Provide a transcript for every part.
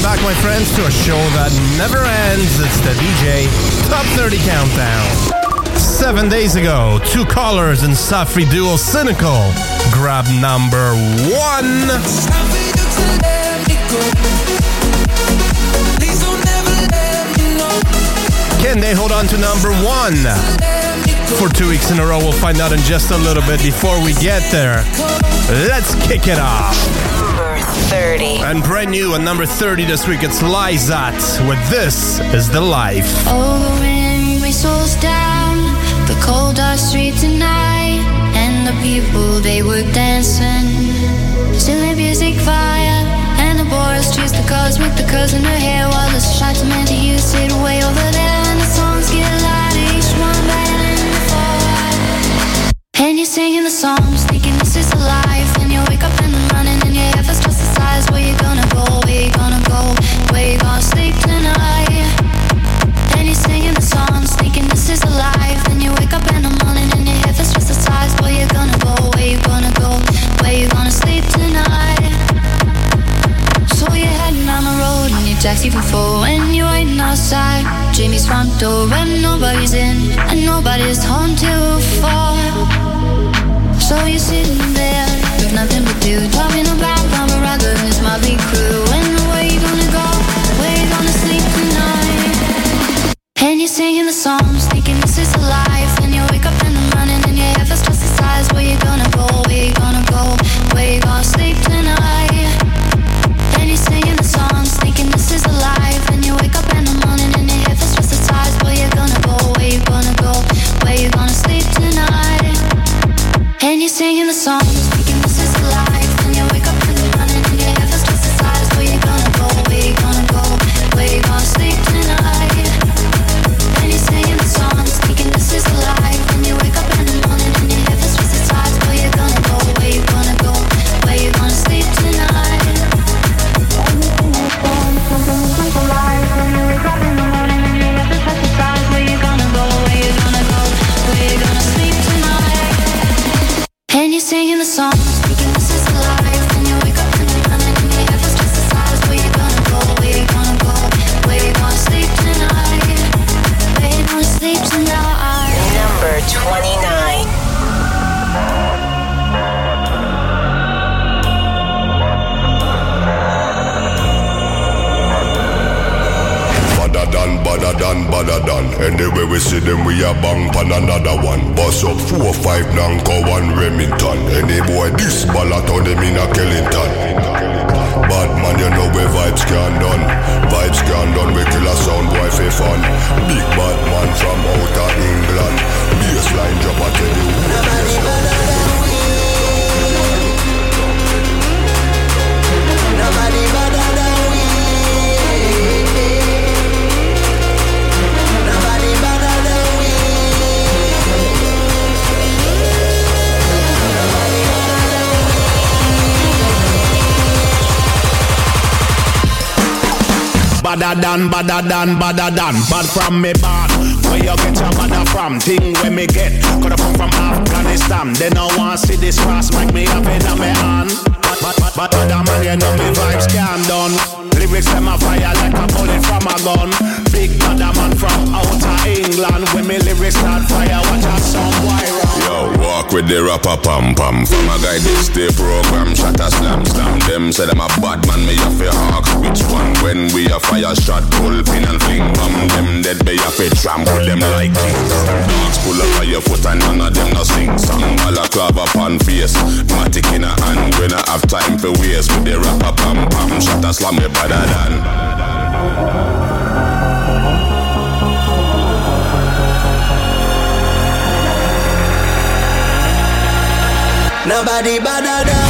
Welcome back, my friends, to a show that never ends. It's the DJ Top 30 Countdown. Seven days ago, twocolors and Safri duo Cynical grab number one. Can they hold on to number one? For two weeks in a row, we'll find out in just a little bit before we get there. Let's kick it off. Number 30. And brand new at number 30 this week, it's Lizot with This Is the Life. Oh, the wind whistles down the cold dark street tonight, and the people they were dancing. Still the music fire, and the boys chase the cars with the curls in her hair, while the shots meant to you sit way over there, and the songs get louder, each one better than before. And you're singing the songs, thinking this is the life, and you wake up in the morning, taxi for four, when you're outside Jamie's front door, and nobody's in, and nobody's home till four. So you're sitting there with nothing to do, talking about Raga and his motley crew, and where you gonna go? Where you gonna sleep tonight? And you're singing the songs, you're Badder than, badder than. Anyway we see them, we a bang pan another one. Bust up four, five, Nanko, one Remington. Any boy this ballot on them in a Kellington. Bad man, you know where vibes can done. Vibes can done, we kill a sound boy for fun. Big bad man from outer England. Baseline drop, I tell you Badder than, badder than, badder than Bad from me bad Where you get your badder from? Thing where me get Coulda come from Afghanistan They no want see this cross Make me have it on me hand But, but, but other man you know me vibes can done Lyrics them a fire like a bullet from a gun Big badder man from outer England When me lyrics start fire Watch out some run Yo, walk with the rapper pam pam. From a guy this day program, shot a slam slam. Them say them a bad man, me have to hawk. Which one? When we a fire shot, pull pin and fling bomb. Them dead, me have to trample them like kings. Dogs pull up on your foot and none of them no sing song. All a clav up face, matic in a hand. We not have time for waste with the rapper pam pam. Shot a slam me than. Nobody better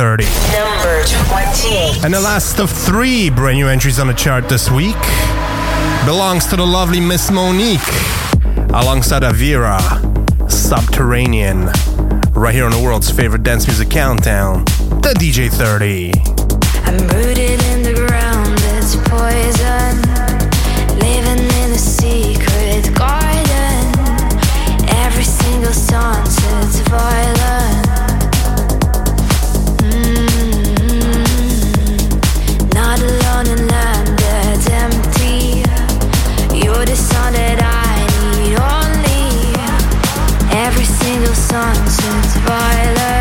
30. Number 28. And the last of three brand new entries on the chart this week belongs to the lovely Miss Monique alongside Avira, Subterranean, right here on the world's favorite dance music countdown, the DJ 30. I'm rooted in the ground, it's poison. Sunset's violent.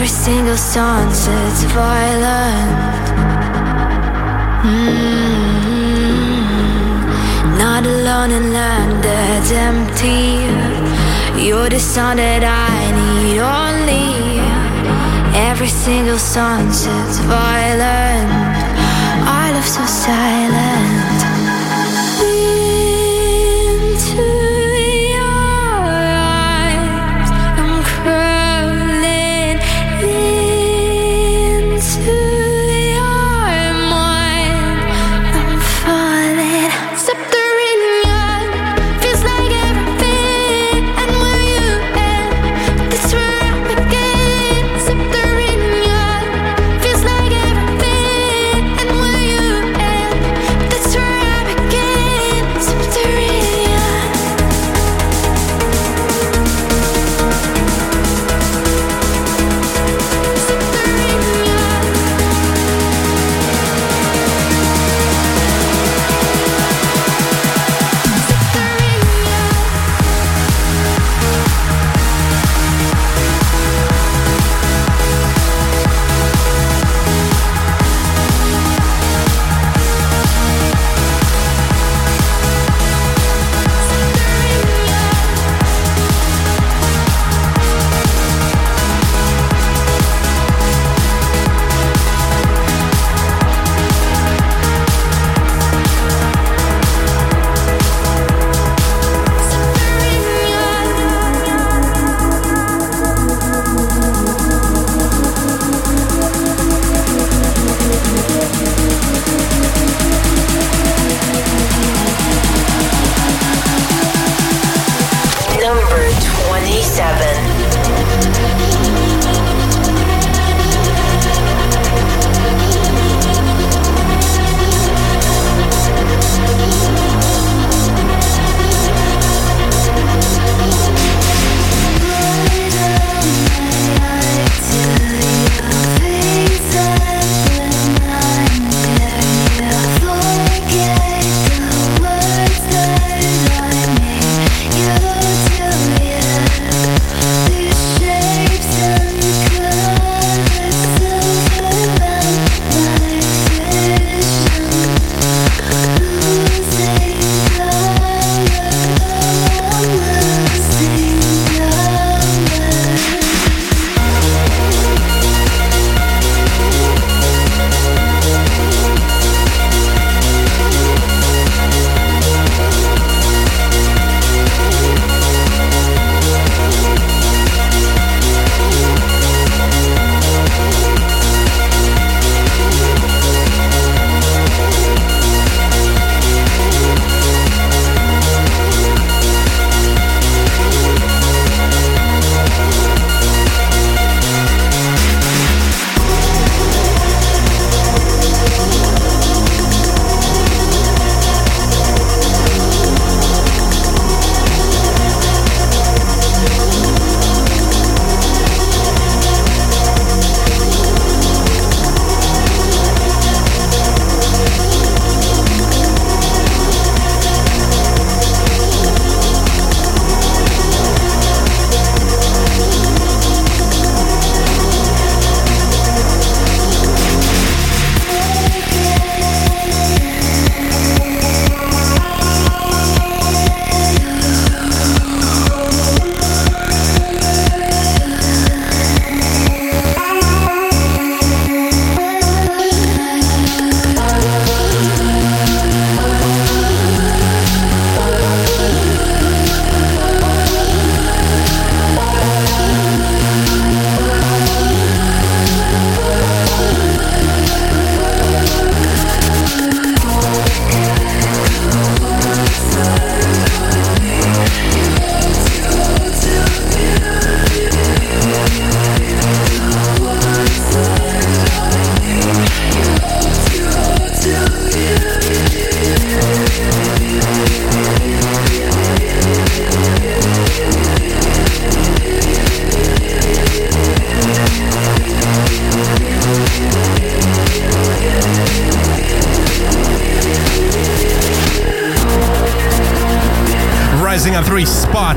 Every single sunset's violent. Mm. Not alone in land that's empty. You're the sun that I need only. Every single sunset's violent. I love so silent.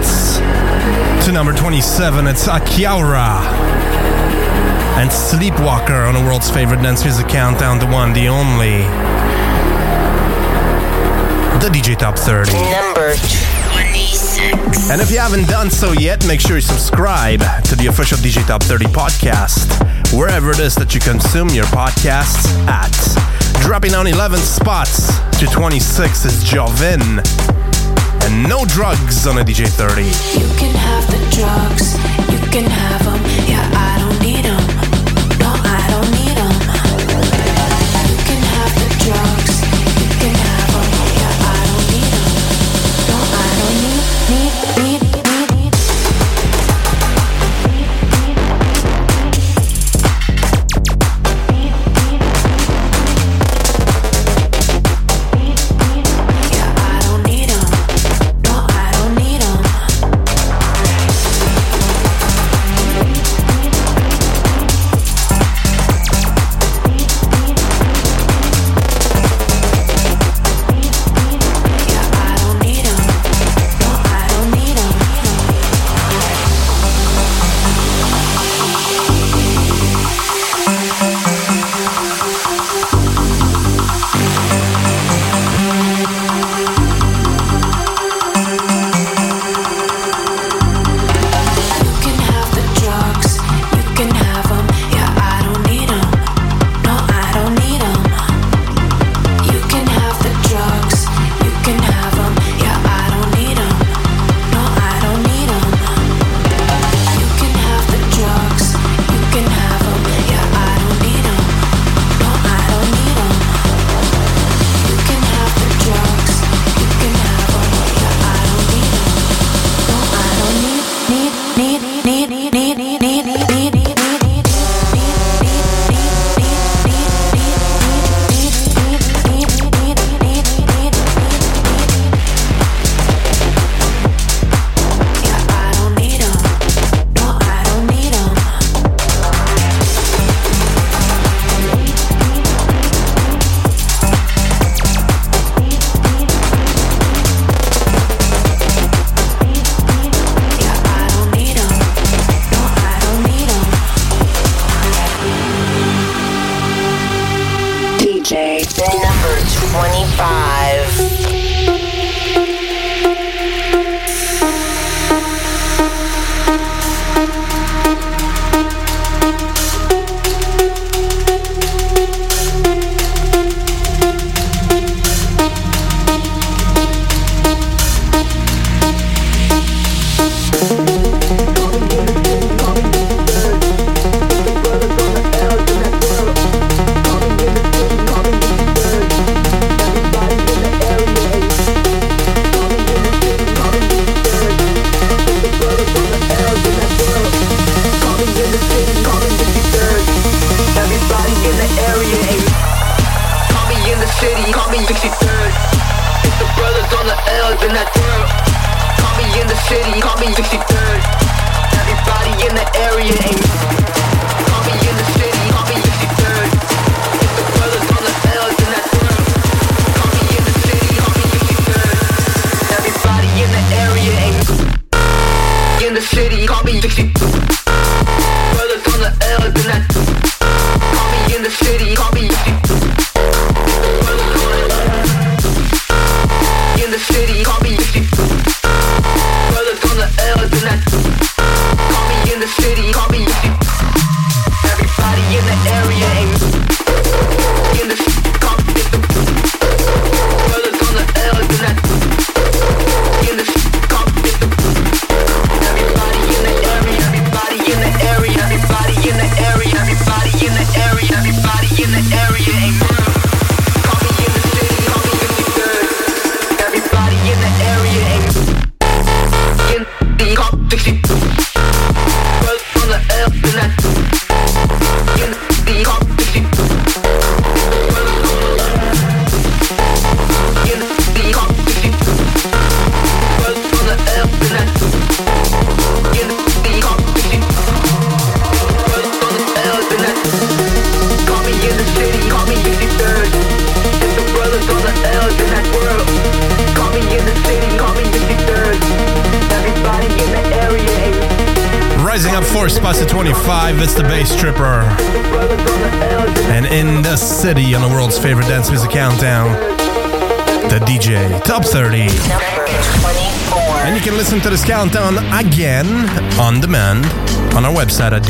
spots to number 27. It's Akiaura and Sleepwalker on the world's favorite dance music countdown, the one, the only. The DJ Top 30. Number 26. And if you haven't done so yet, make sure you subscribe to the official DJ Top 30 podcast, wherever it is that you consume your podcasts at. Dropping down 11 spots to 26 is Jovynn and no drugs on a DJ 30. You can have the drugs, you can have them, yeah, I don't need them. 25.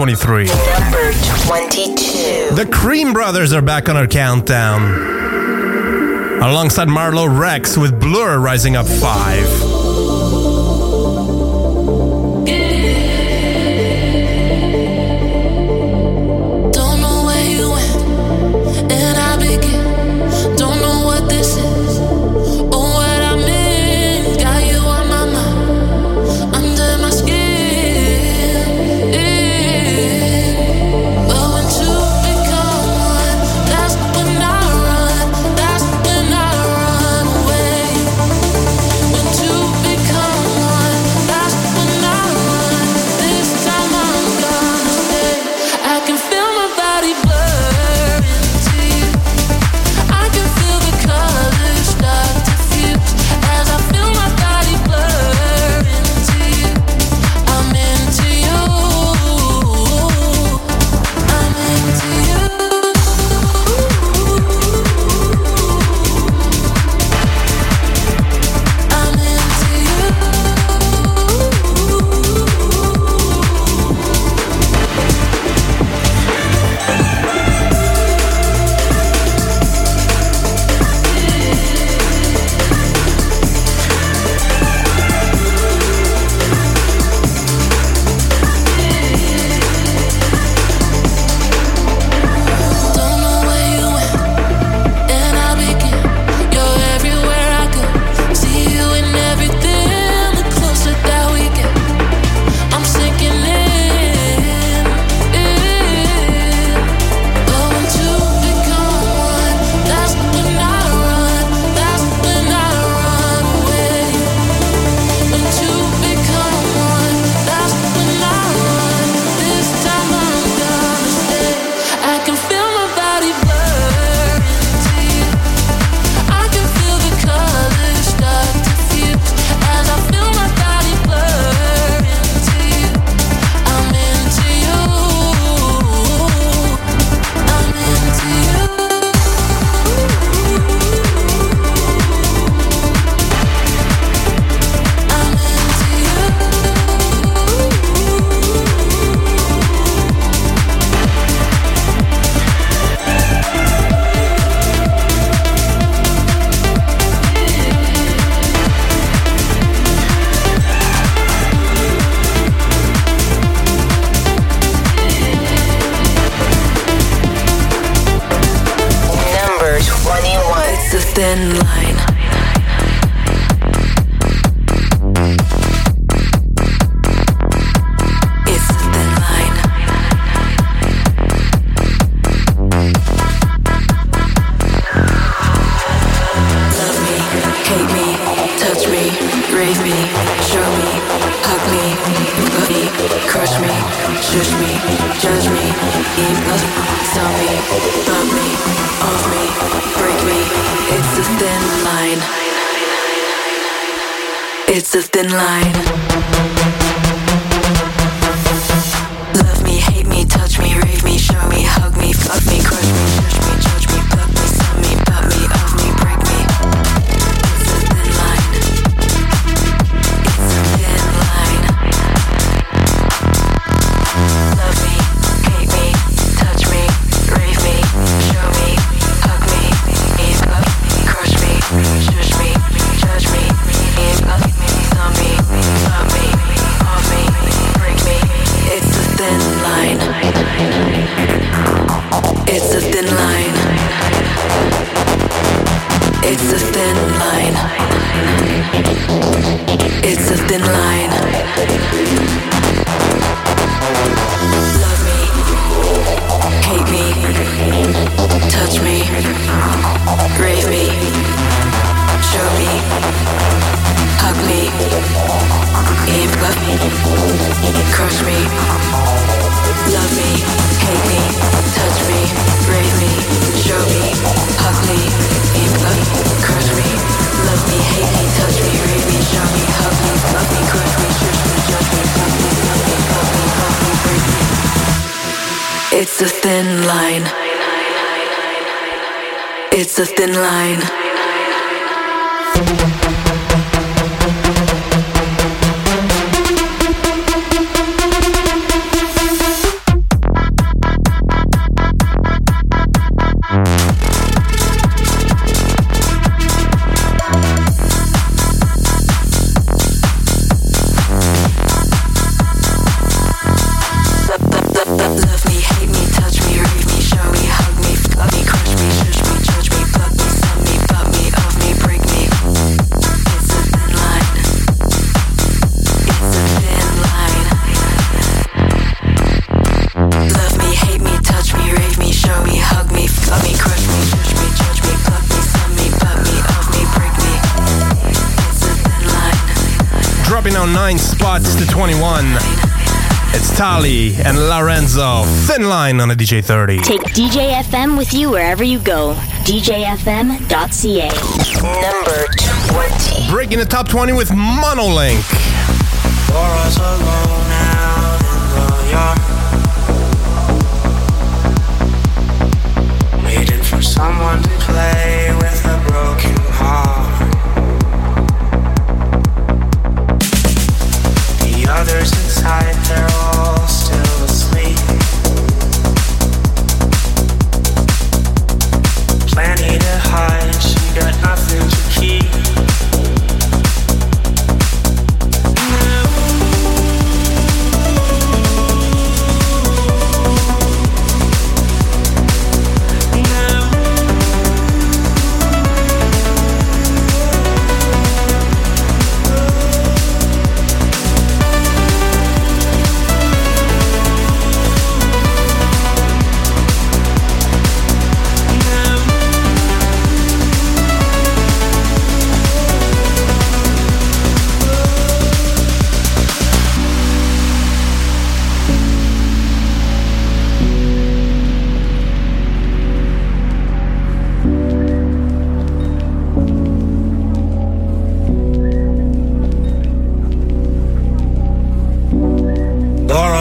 23. Number 22. The Kream Brothers are back on our countdown. Alongside Marlo Rex with Blur rising up 5. Thin line. 21. It's Tali and La Renzo. Thin line on a DJ 30. Take DJ FM with you wherever you go. DJFM.ca. Number 20. Breaking the top 20 with Monolink.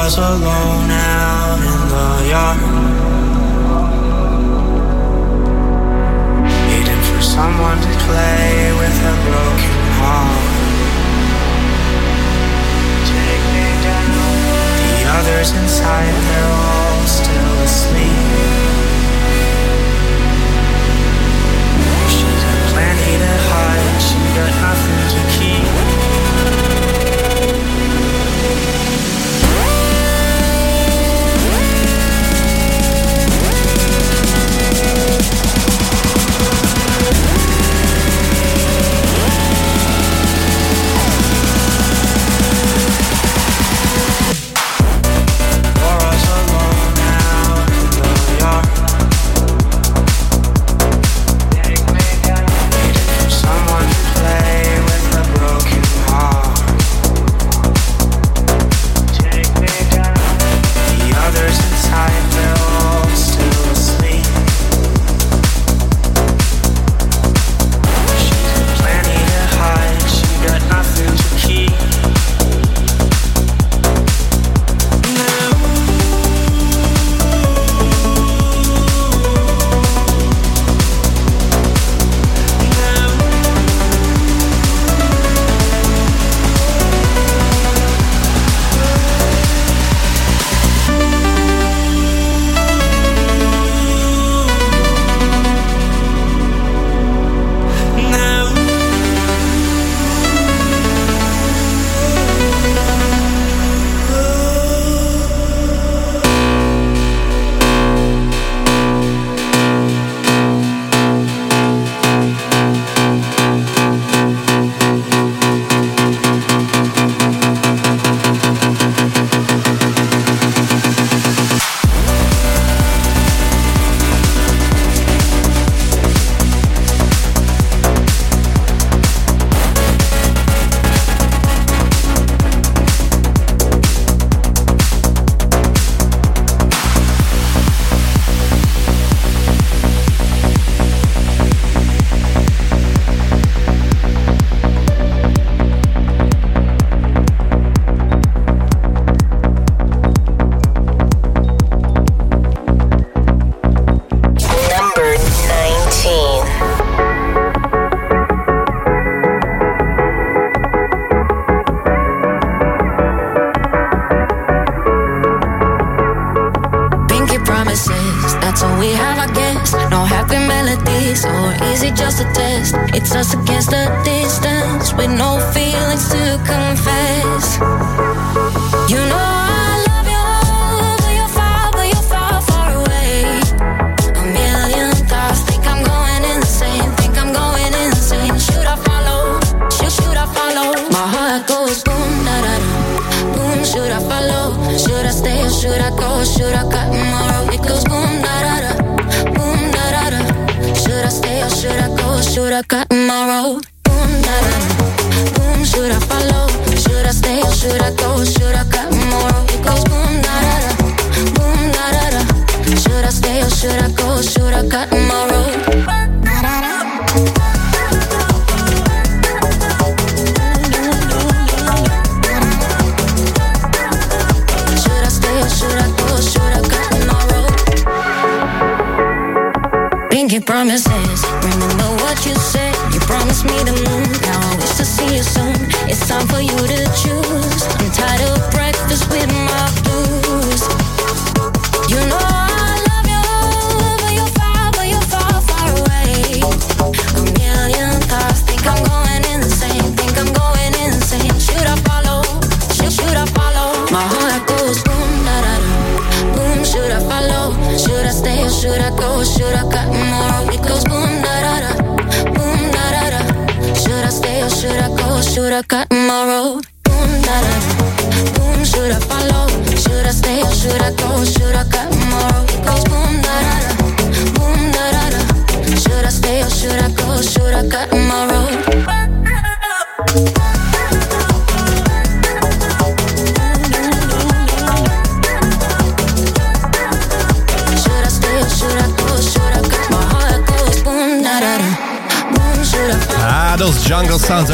Laura's alone out in the yard. Waiting for someone to play with a broken heart. Take me down. The others inside, they're all still asleep. She's got plenty to hide, she got nothing to keep. It's us against the distance, with no feelings to confess. You know I love you, but you're far, but you're far, far away. A million thoughts, think I'm going insane, think I'm going insane. Should I follow? Should, should I follow? My heart goes boom, da da. Boom, should I follow? Should I stay or should I go? Should I cut tomorrow? It goes boom, da da da. Boom, da da da. Should I stay or should I go? Should I cut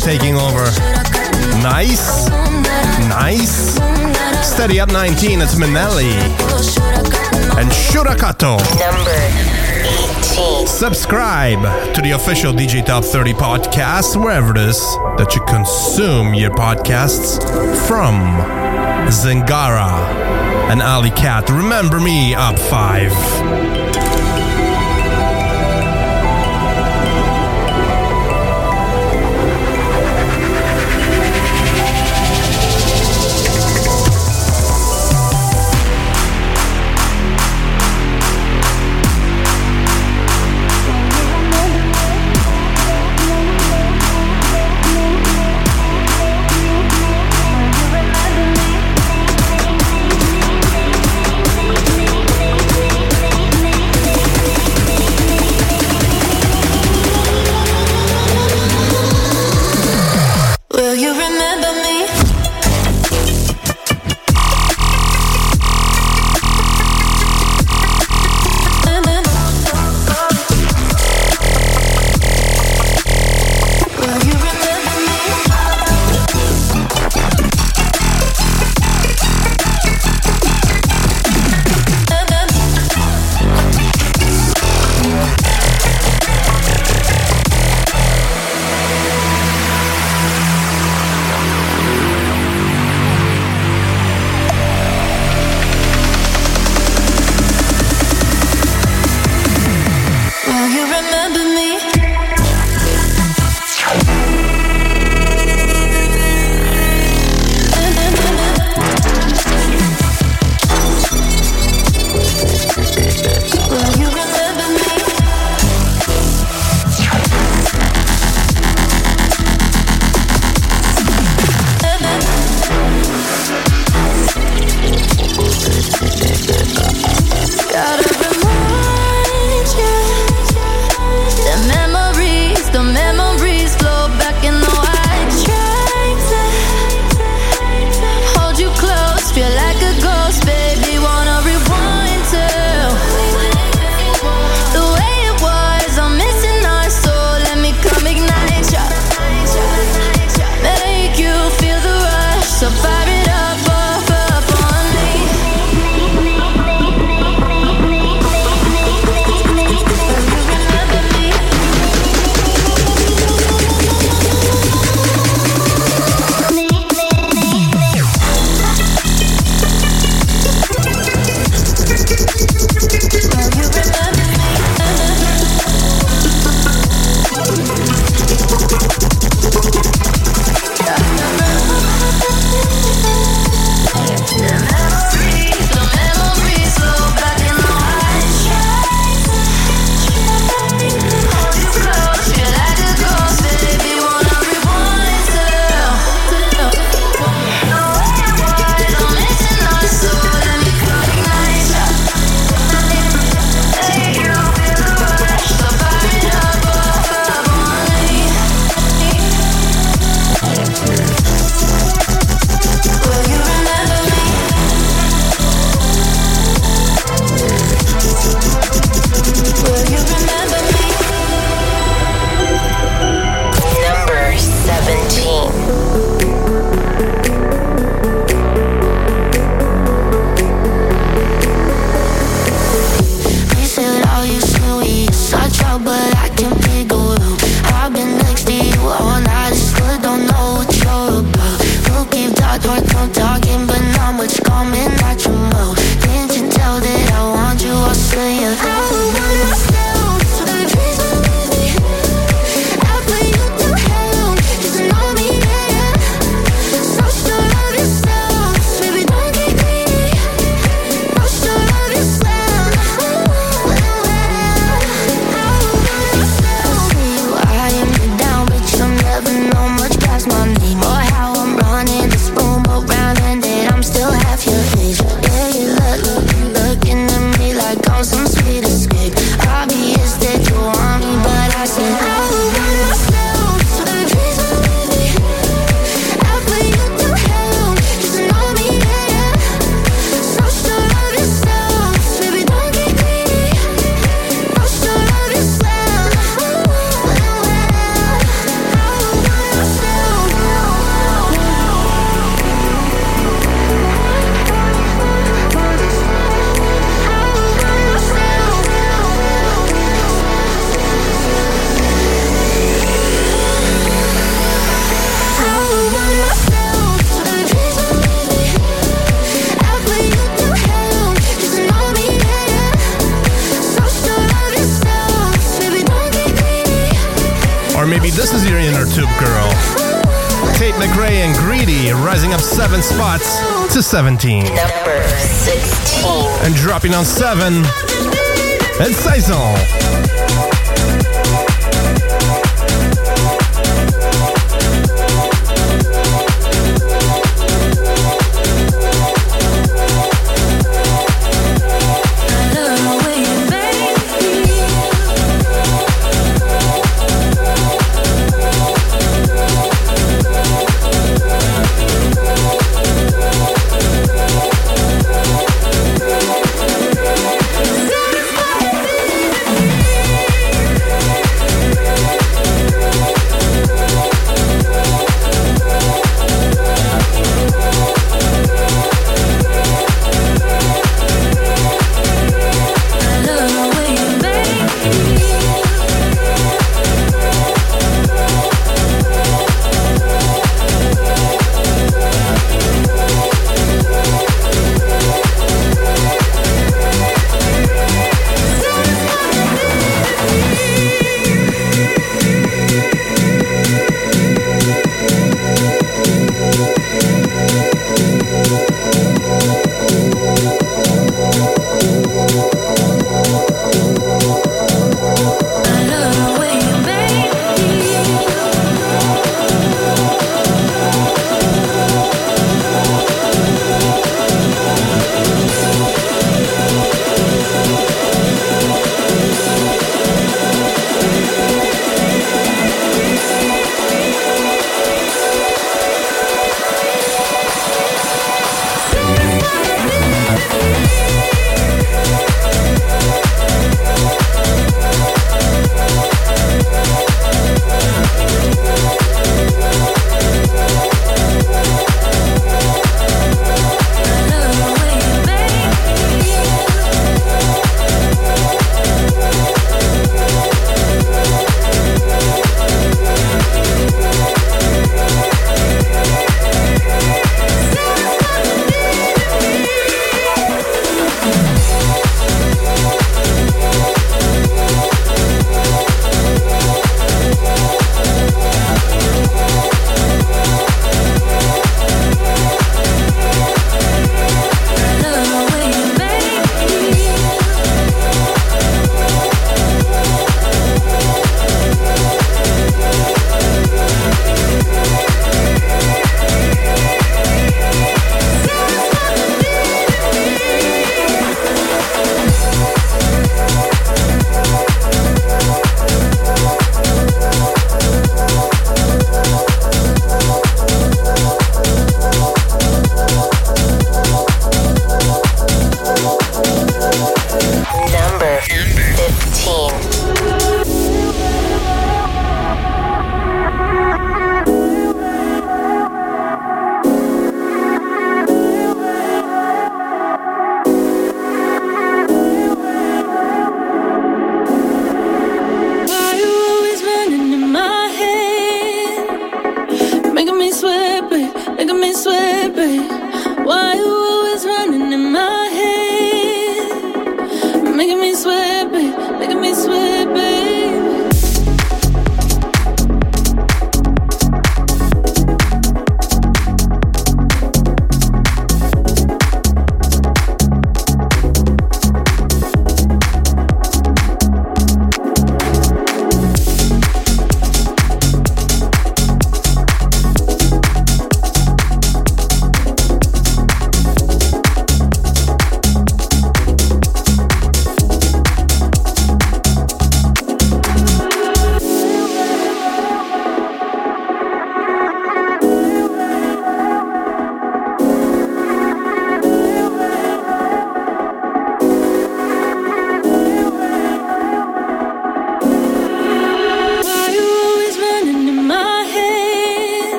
taking over. Nice. Nice. Steady up, 19, it's Minelli. And Shurakato. Number 18. Subscribe to the official DJ Top 30 podcast, wherever it is that you consume your podcasts from Zingara and ALLEYCVT. Remember me, up five. 17. Number 16. And dropping on seven, it's Saison. Oh.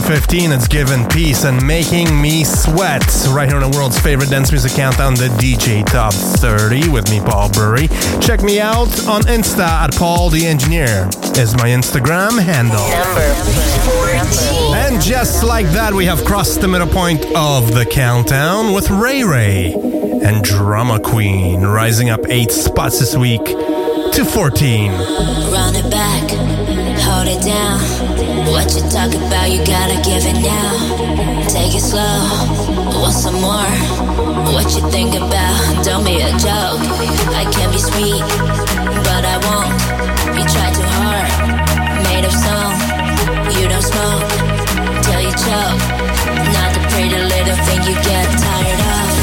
15, it's given peace and making me sweat. Right here on the world's favorite dance music countdown, the DJ Top 30 with me, Paul Bury. Check me out on Insta at Paul the Engineer is my Instagram handle. And just like that, we have crossed the middle point of the countdown with RayRay and Drama Queen rising up eight spots this week to 14. Run it back, hold it down. What you talk about, you gotta give it now. Take it slow, want some more? What you think about? Don't be a joke. I can be sweet, but I won't. You try too hard, made of stone. You don't smoke till you choke. Not the pretty little thing you get tired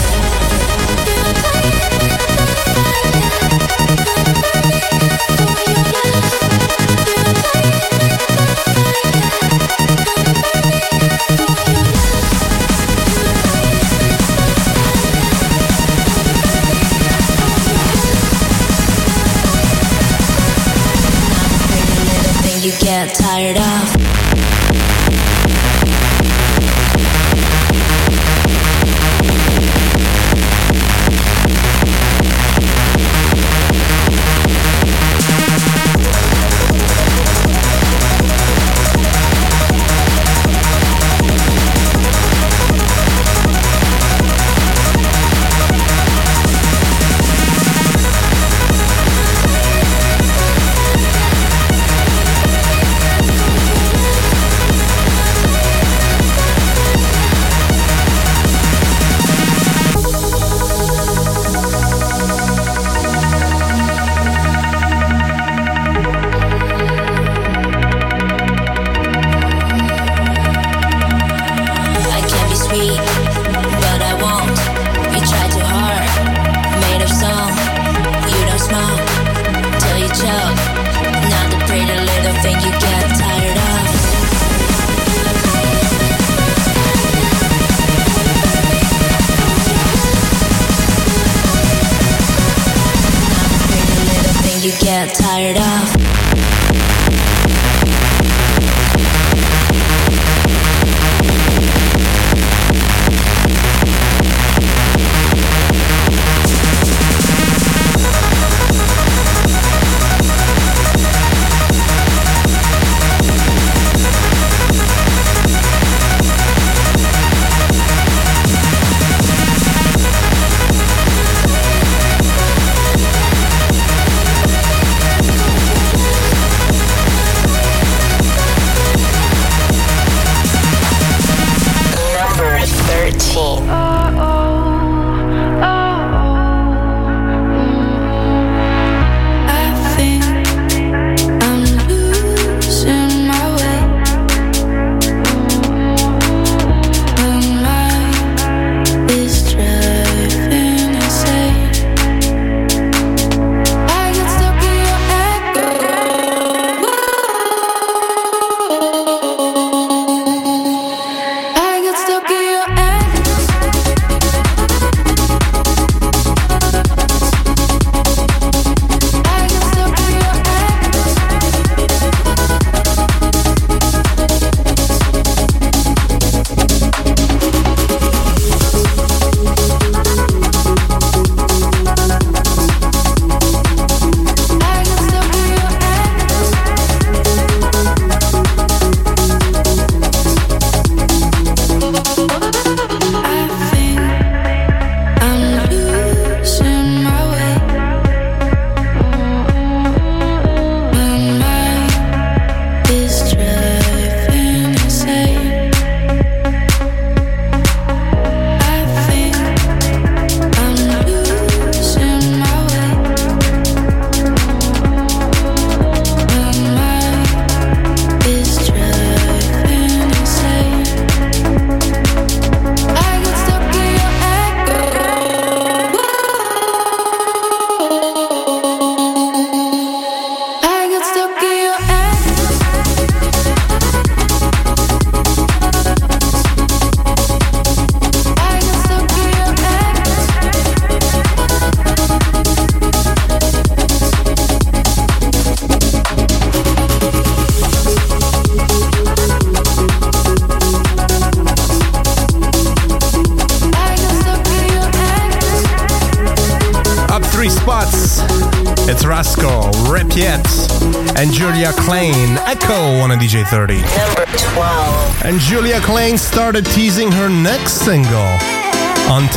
get tired of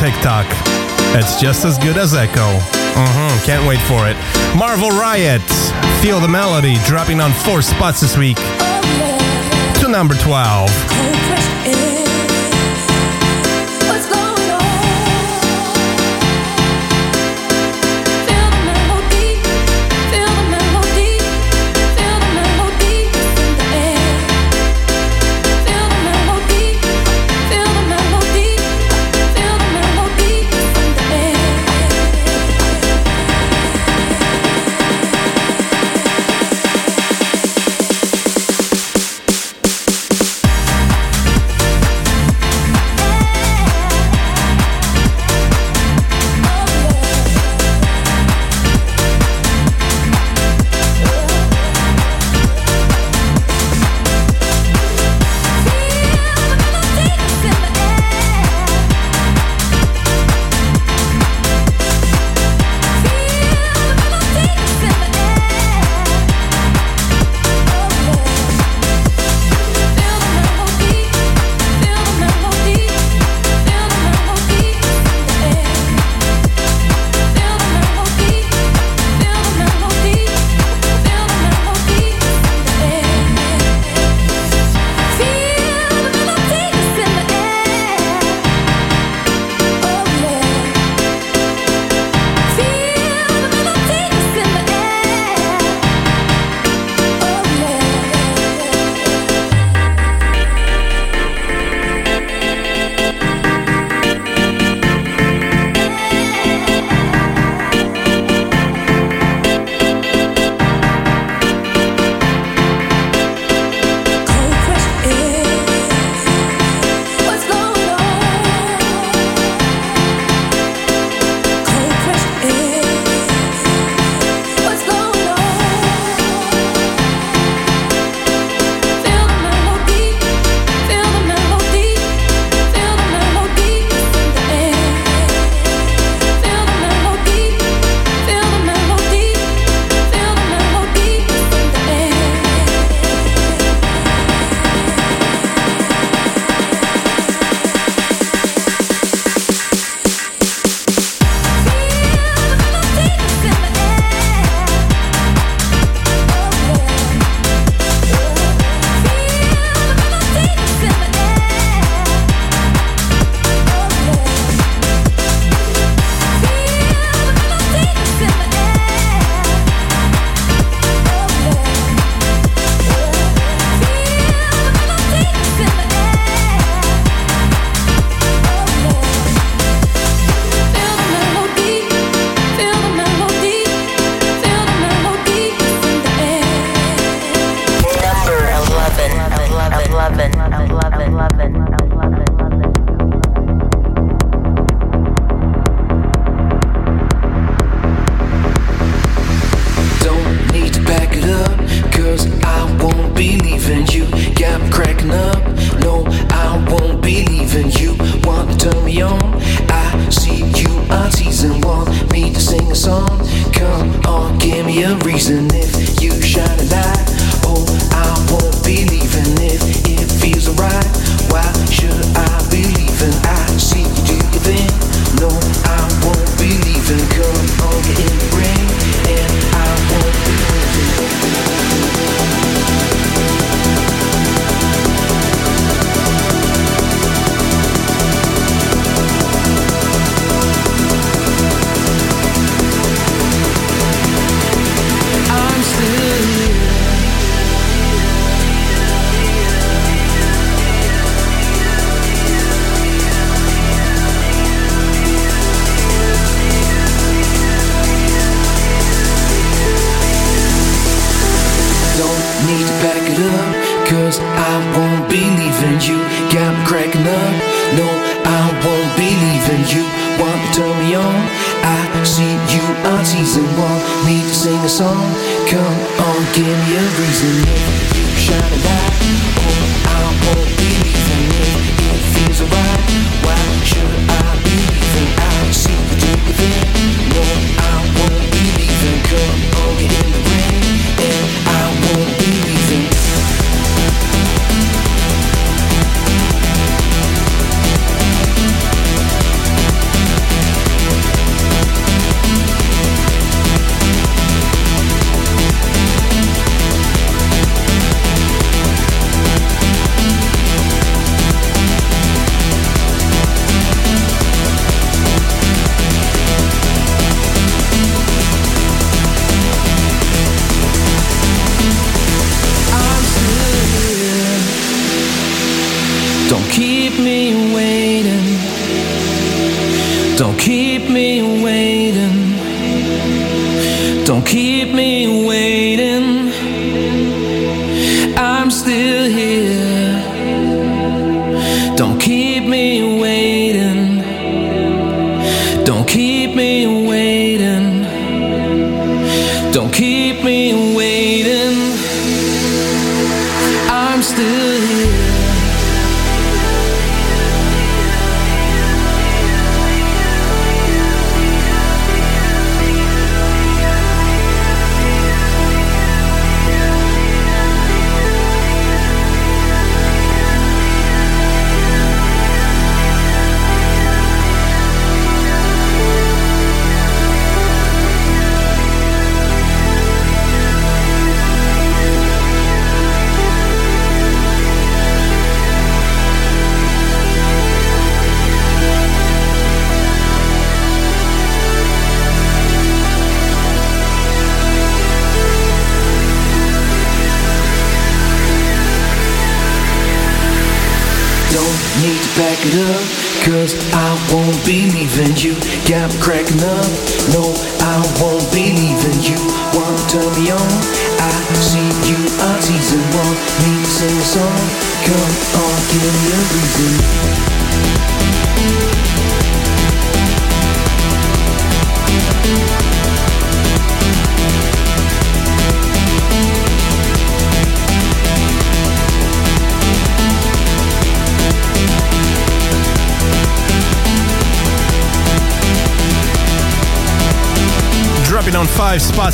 TikTok. It's just as good as Echo. Mm-hmm, can't wait for it. Marvel Riot, Feel the Melody, dropping on four spots this week to number 12.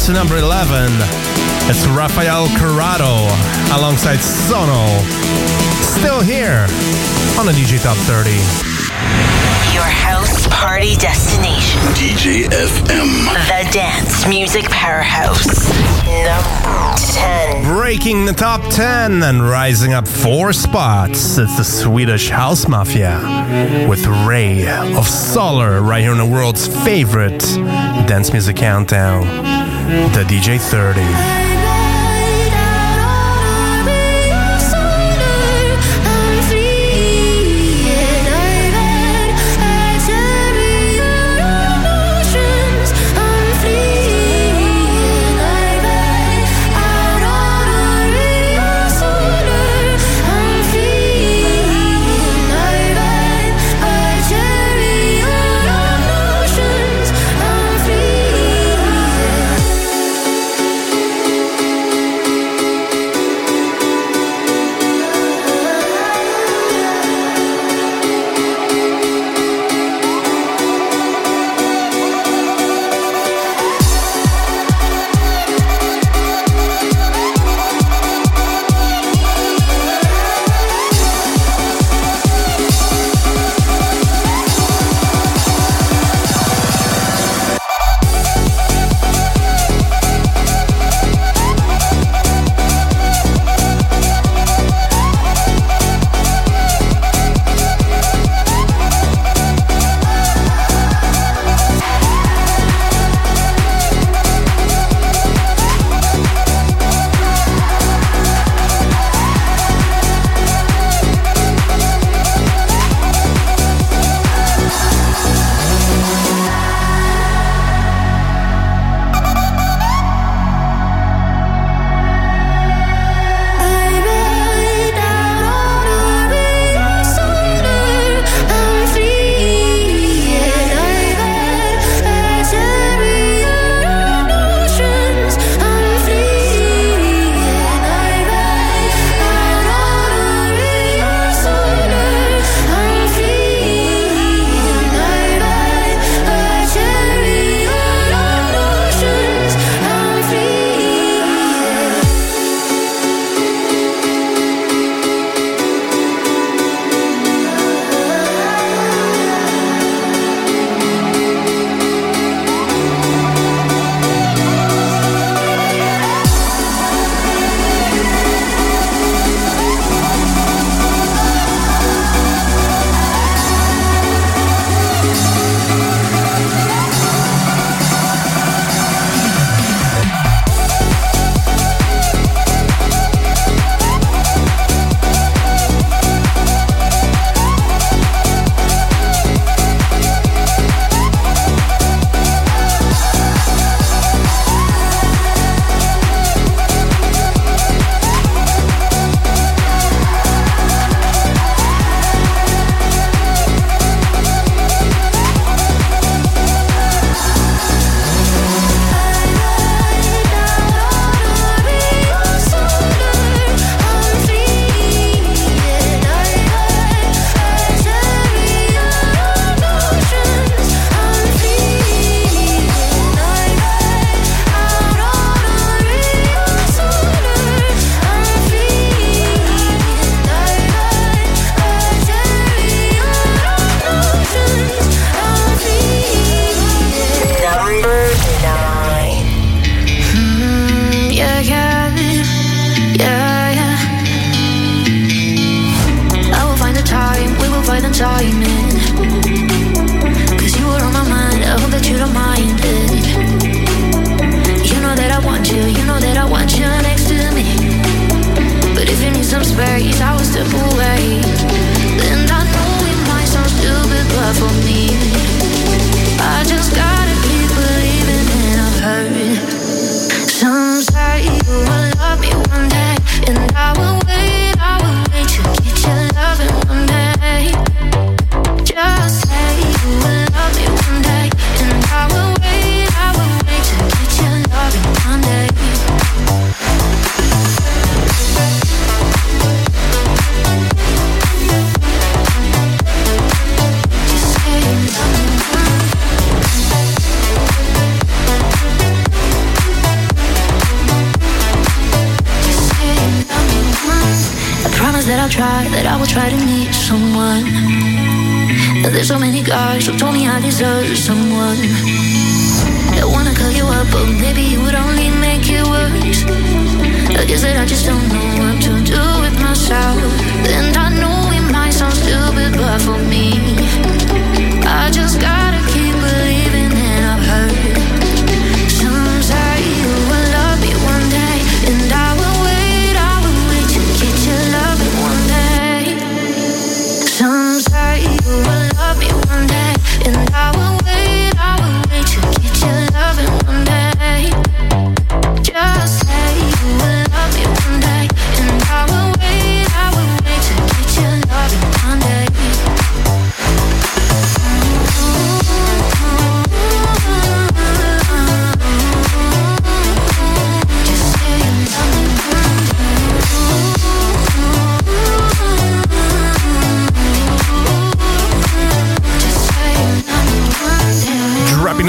Five spots to number 11. It's Rafael Cerato alongside Sono. Still here on the DJ Top 30. Your house party destination. DJ FM. The Dance Music Powerhouse. Number 10. Breaking the top 10 and rising up four spots. It's the Swedish House Mafia with Ray of Solar right here in the world's favorite dance music countdown, the DJ 30.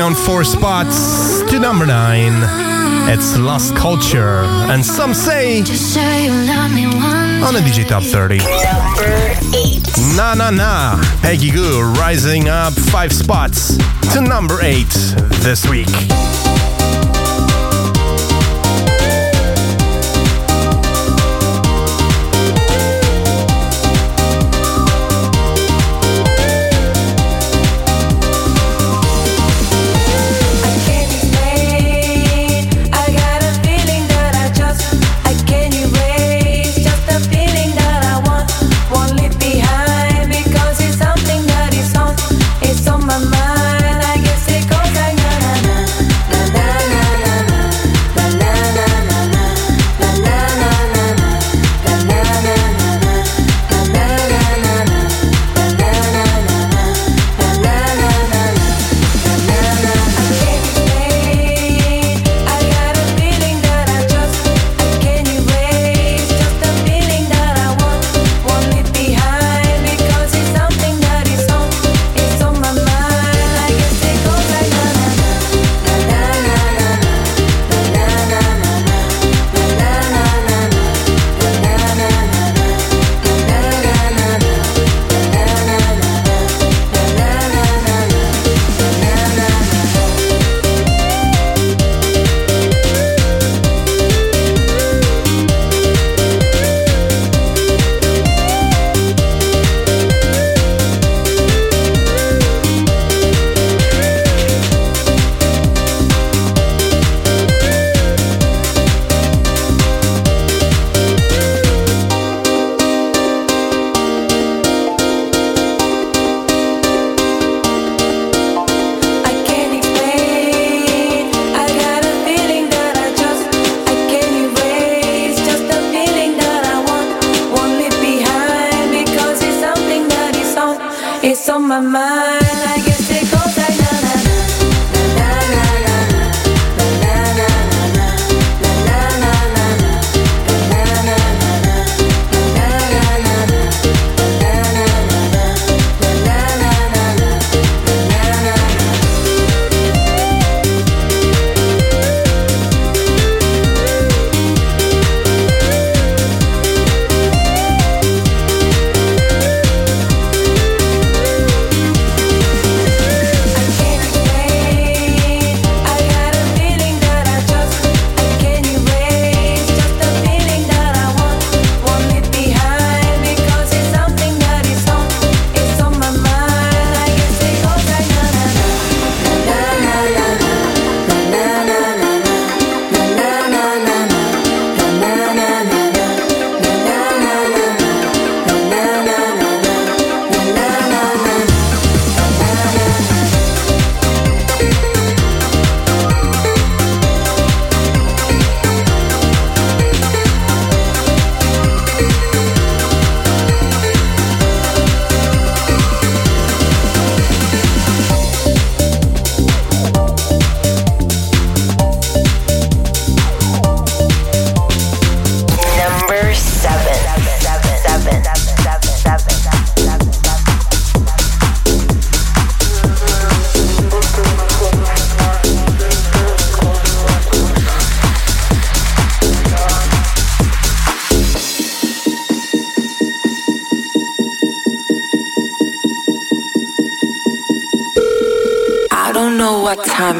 down four spots to number nine. It's Lost Culture, and some say, on a DJ Top 30. Number eight. Na na na, Peggy Gou rising up five spots to number eight this week.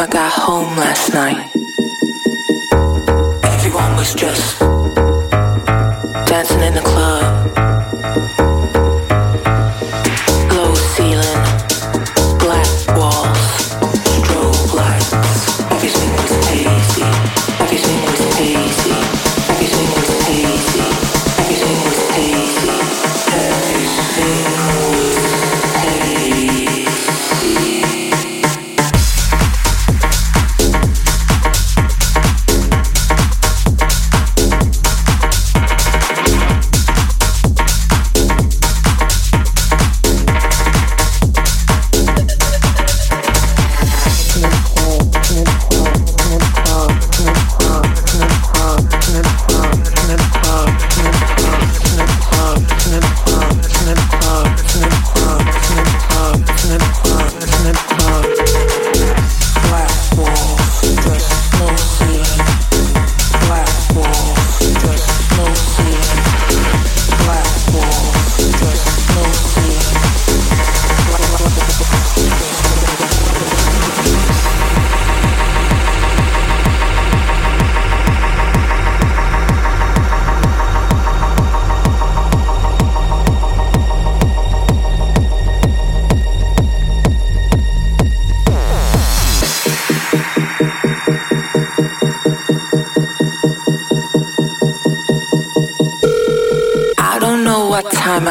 I got home last night.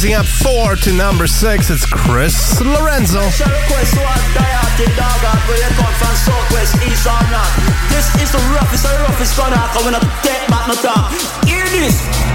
rising up four to number six, it's Chris Lorenzo. This is the roughest, the roughest. Hear this!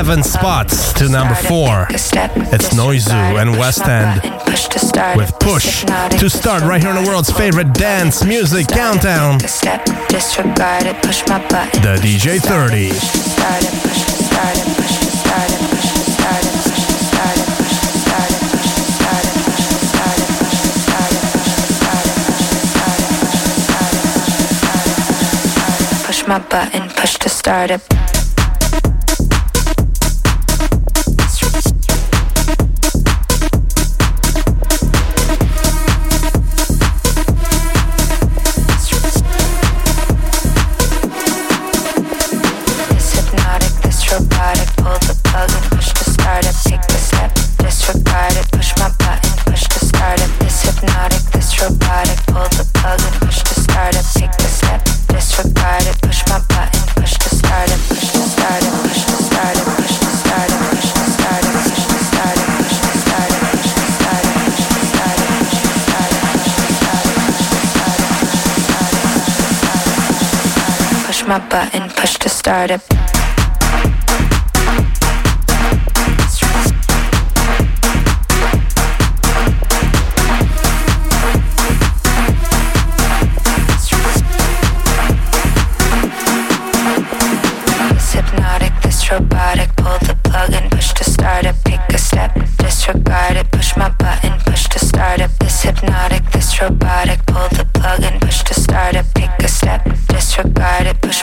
11 spots to number 4. It's Noizu and West End with Push to start right here on the world's favorite dance music countdown. The DJ 30. my button, push to start it.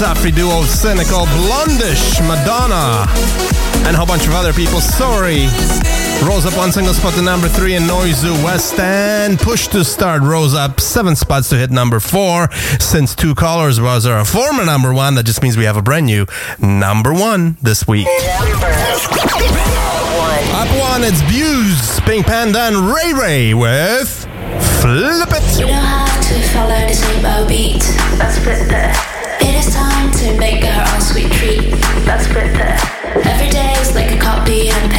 Safri duo Cynical, BLOND:ISH, Madonna, and a whole bunch of other people. Sorry. Rose up one single spot to number three in Noizu Westend Push to start rose up seven spots to hit number four. Since twocolors was our former number one, that just means we have a brand new number one this week. Number Up one, it's BEAUZ, Pink Panda, and Ray Ray with Flip It. You know how to follow the same beat. That's flip it. It is time to make her own sweet treat. Let's flip it. Every day is like a copy and.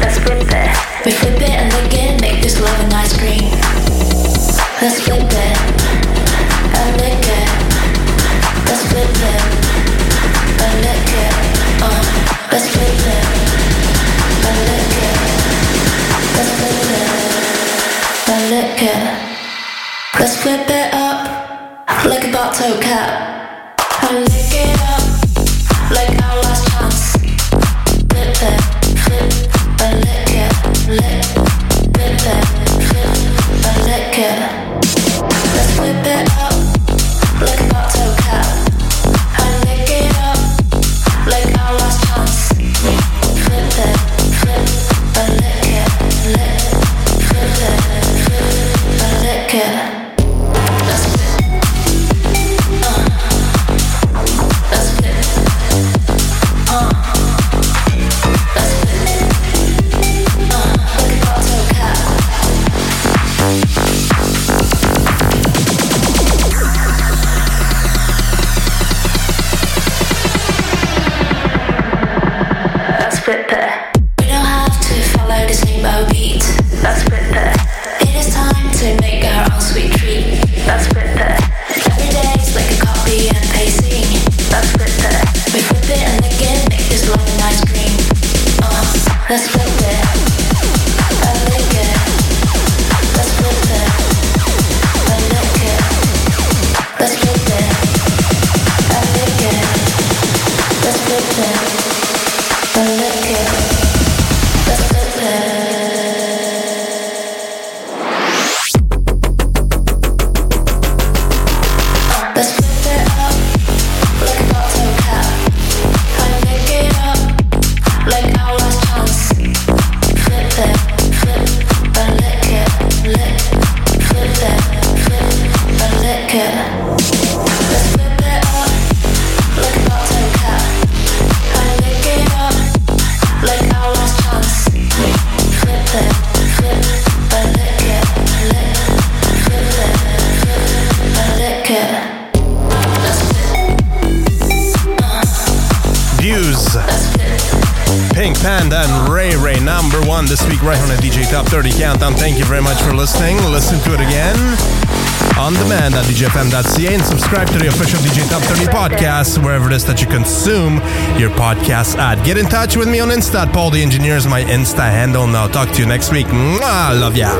Let's flip it. We flip it and make this love. Uh, let's flip it and lick it. Let's flip it and lick it. Let's flip it and lick it. Let's flip it. Let's flip it up like a bottle cap. At. Get in touch with me on Insta Paul the Engineer is my Insta handle. Now, talk to you next week. Mwah, love ya.